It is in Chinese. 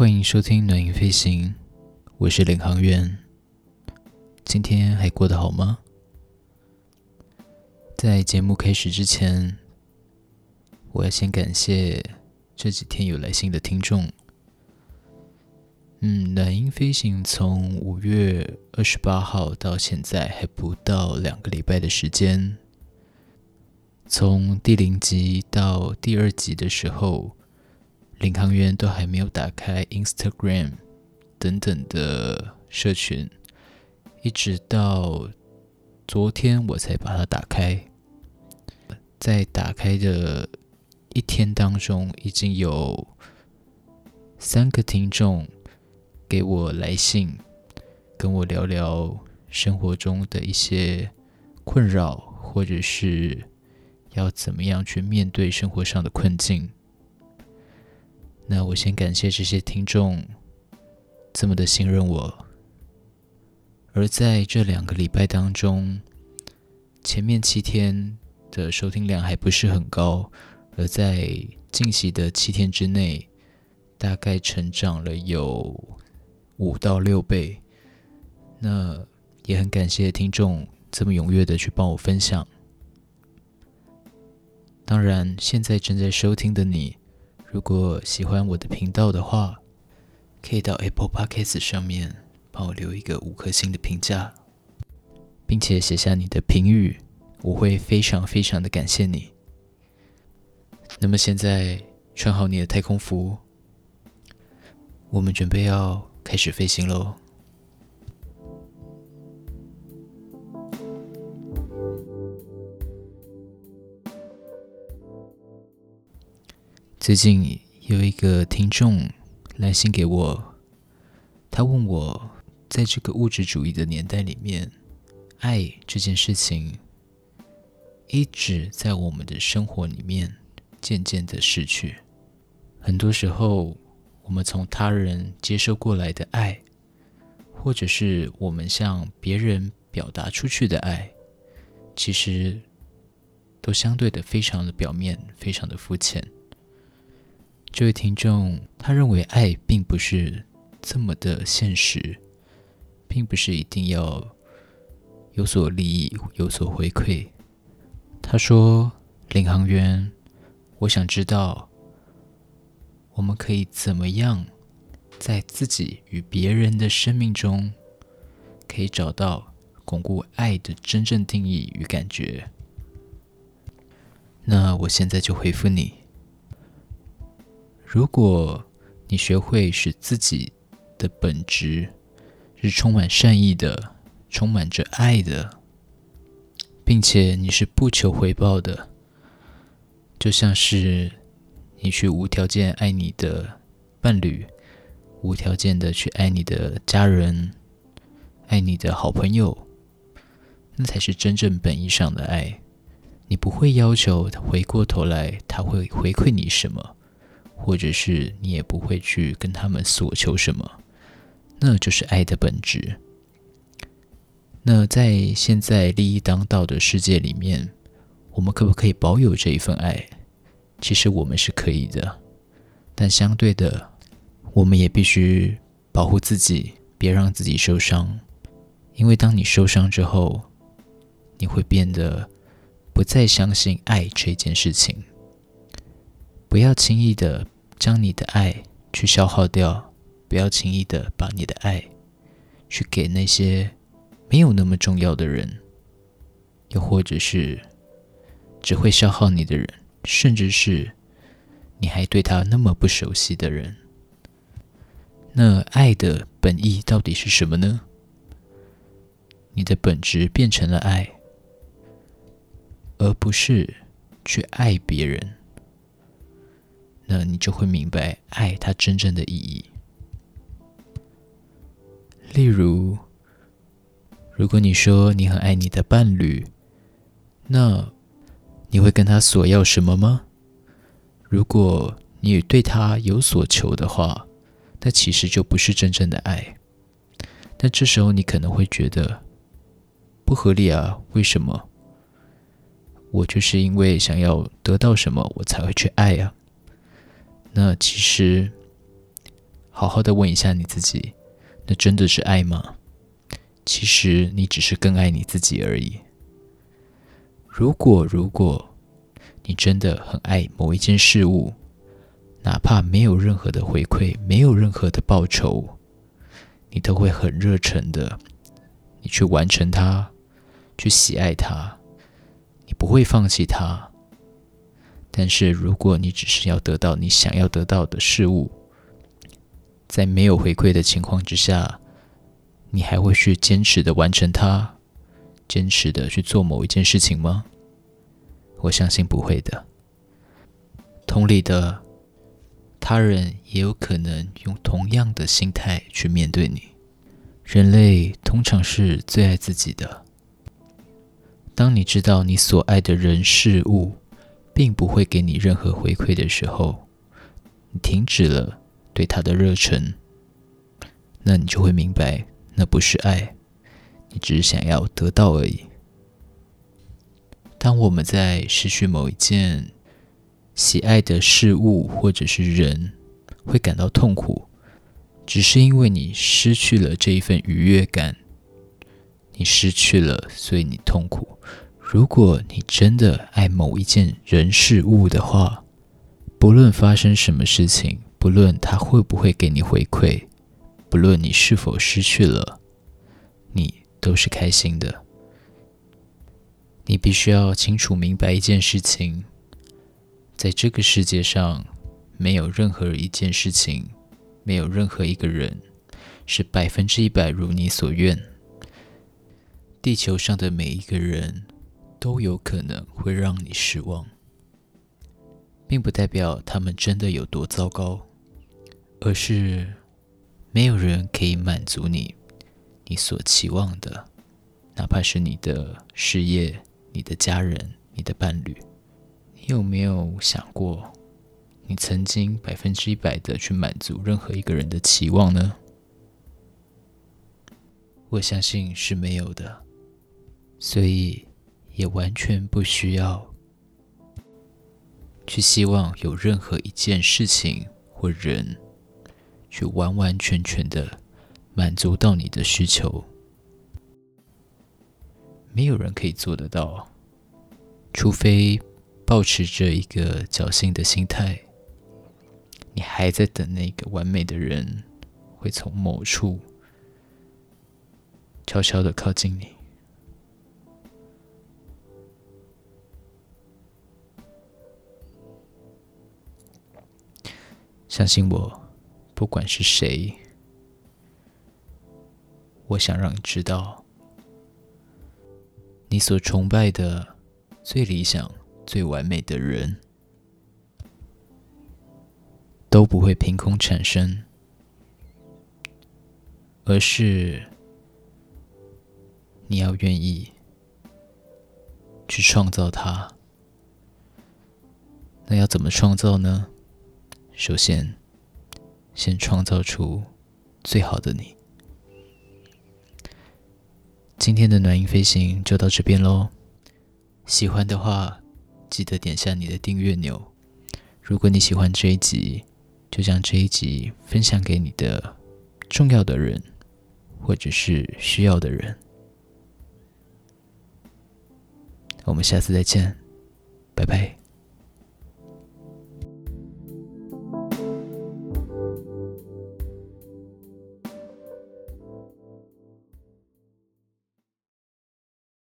欢迎收听暖音飞行，我是领航员。今天还过得好吗？在节目开始之前，我要先感谢这几天有来信的听众。嗯，暖音飞行从五月二十八号到现在还不到两个礼拜的时间。从第零集到第二集的时候，领航员都还没有打开 Instagram 等等的社群，一直到昨天我才把它打开。在打开的一天当中，已经有三个听众。给我来信，跟我聊聊生活中的一些困扰，或者是要怎么样去面对生活上的困境。那我先感谢这些听众这么的信任我。而在这两个礼拜当中，前面七天的收听量还不是很高，而在近期的七天之内，大概成长了有。五到六倍，那也很感谢听众这么踊跃的去帮我分享。当然，现在正在收听的你，如果喜欢我的频道的话，可以到 Apple Podcast 上面帮我留一个五颗星的评价，并且写下你的评语，我会非常非常的感谢你。那么现在穿好你的太空服，我们准备要。开始飞行喽！最近有一个听众来信给我，他问我，在这个物质主义的年代里面，爱这件事情一直在我们的生活里面渐渐的逝去，很多时候。我们从他人接受过来的爱，或者是我们向别人表达出去的爱，其实都相对的非常的表面，非常的肤浅。这位听众他认为爱并不是这么的现实，并不是一定要有所利益、有所回馈。他说：“领航员，我想知道。”我们可以怎么样，在自己与别人的生命中，可以找到巩固爱的真正定义与感觉？那我现在就回复你：如果你学会使自己的本质是充满善意的、充满着爱的，并且你是不求回报的，就像是……你去无条件爱你的伴侣，无条件的去爱你的家人，爱你的好朋友，那才是真正本意上的爱。你不会要求他回过头来他会回馈你什么，或者是你也不会去跟他们索求什么，那就是爱的本质。那在现在利益当道的世界里面，我们可不可以保有这一份爱？其实我们是可以的，但相对的，我们也必须保护自己，别让自己受伤。因为当你受伤之后，你会变得不再相信爱这件事情。不要轻易的将你的爱去消耗掉，不要轻易的把你的爱去给那些没有那么重要的人，又或者是只会消耗你的人。甚至是你还对他那么不熟悉的人，那爱的本意到底是什么呢？你的本质变成了爱，而不是去爱别人，那你就会明白爱它真正的意义。例如，如果你说你很爱你的伴侣，那。你会跟他索要什么吗？如果你对他有所求的话，那其实就不是真正的爱。但这时候你可能会觉得不合理啊？为什么？我就是因为想要得到什么，我才会去爱啊。那其实，好好的问一下你自己：那真的是爱吗？其实你只是更爱你自己而已。如果如果你真的很爱某一件事物，哪怕没有任何的回馈，没有任何的报酬，你都会很热忱的，你去完成它，去喜爱它，你不会放弃它。但是如果你只是要得到你想要得到的事物，在没有回馈的情况之下，你还会去坚持的完成它，坚持的去做某一件事情吗？我相信不会的。同理的。他人也有可能用同样的心态去面对你。人类通常是最爱自己的。当你知道你所爱的人事物并不会给你任何回馈的时候，你停止了对他的热忱，那你就会明白，那不是爱，你只是想要得到而已。当我们在失去某一件，喜爱的事物或者是人，会感到痛苦，只是因为你失去了这一份愉悦感。你失去了，所以你痛苦。如果你真的爱某一件人事物的话，不论发生什么事情，不论他会不会给你回馈，不论你是否失去了，你都是开心的。你必须要清楚明白一件事情。在这个世界上，没有任何一件事情，没有任何一个人是百分之一百如你所愿。地球上的每一个人都有可能会让你失望，并不代表他们真的有多糟糕，而是没有人可以满足你你所期望的，哪怕是你的事业、你的家人、你的伴侣。你有没有想过，你曾经百分之一百的去满足任何一个人的期望呢？我相信是没有的，所以也完全不需要去希望有任何一件事情或人去完完全全的满足到你的需求。没有人可以做得到，除非。保持着一个侥幸的心态，你还在等那个完美的人会从某处悄悄的靠近你。相信我，不管是谁，我想让你知道，你所崇拜的最理想。最完美的人都不会凭空产生，而是你要愿意去创造它。那要怎么创造呢？首先，先创造出最好的你。今天的暖音飞行就到这边喽，喜欢的话。记得点下你的订阅钮。如果你喜欢这一集，就将这一集分享给你的重要的人，或者是需要的人。我们下次再见，拜拜。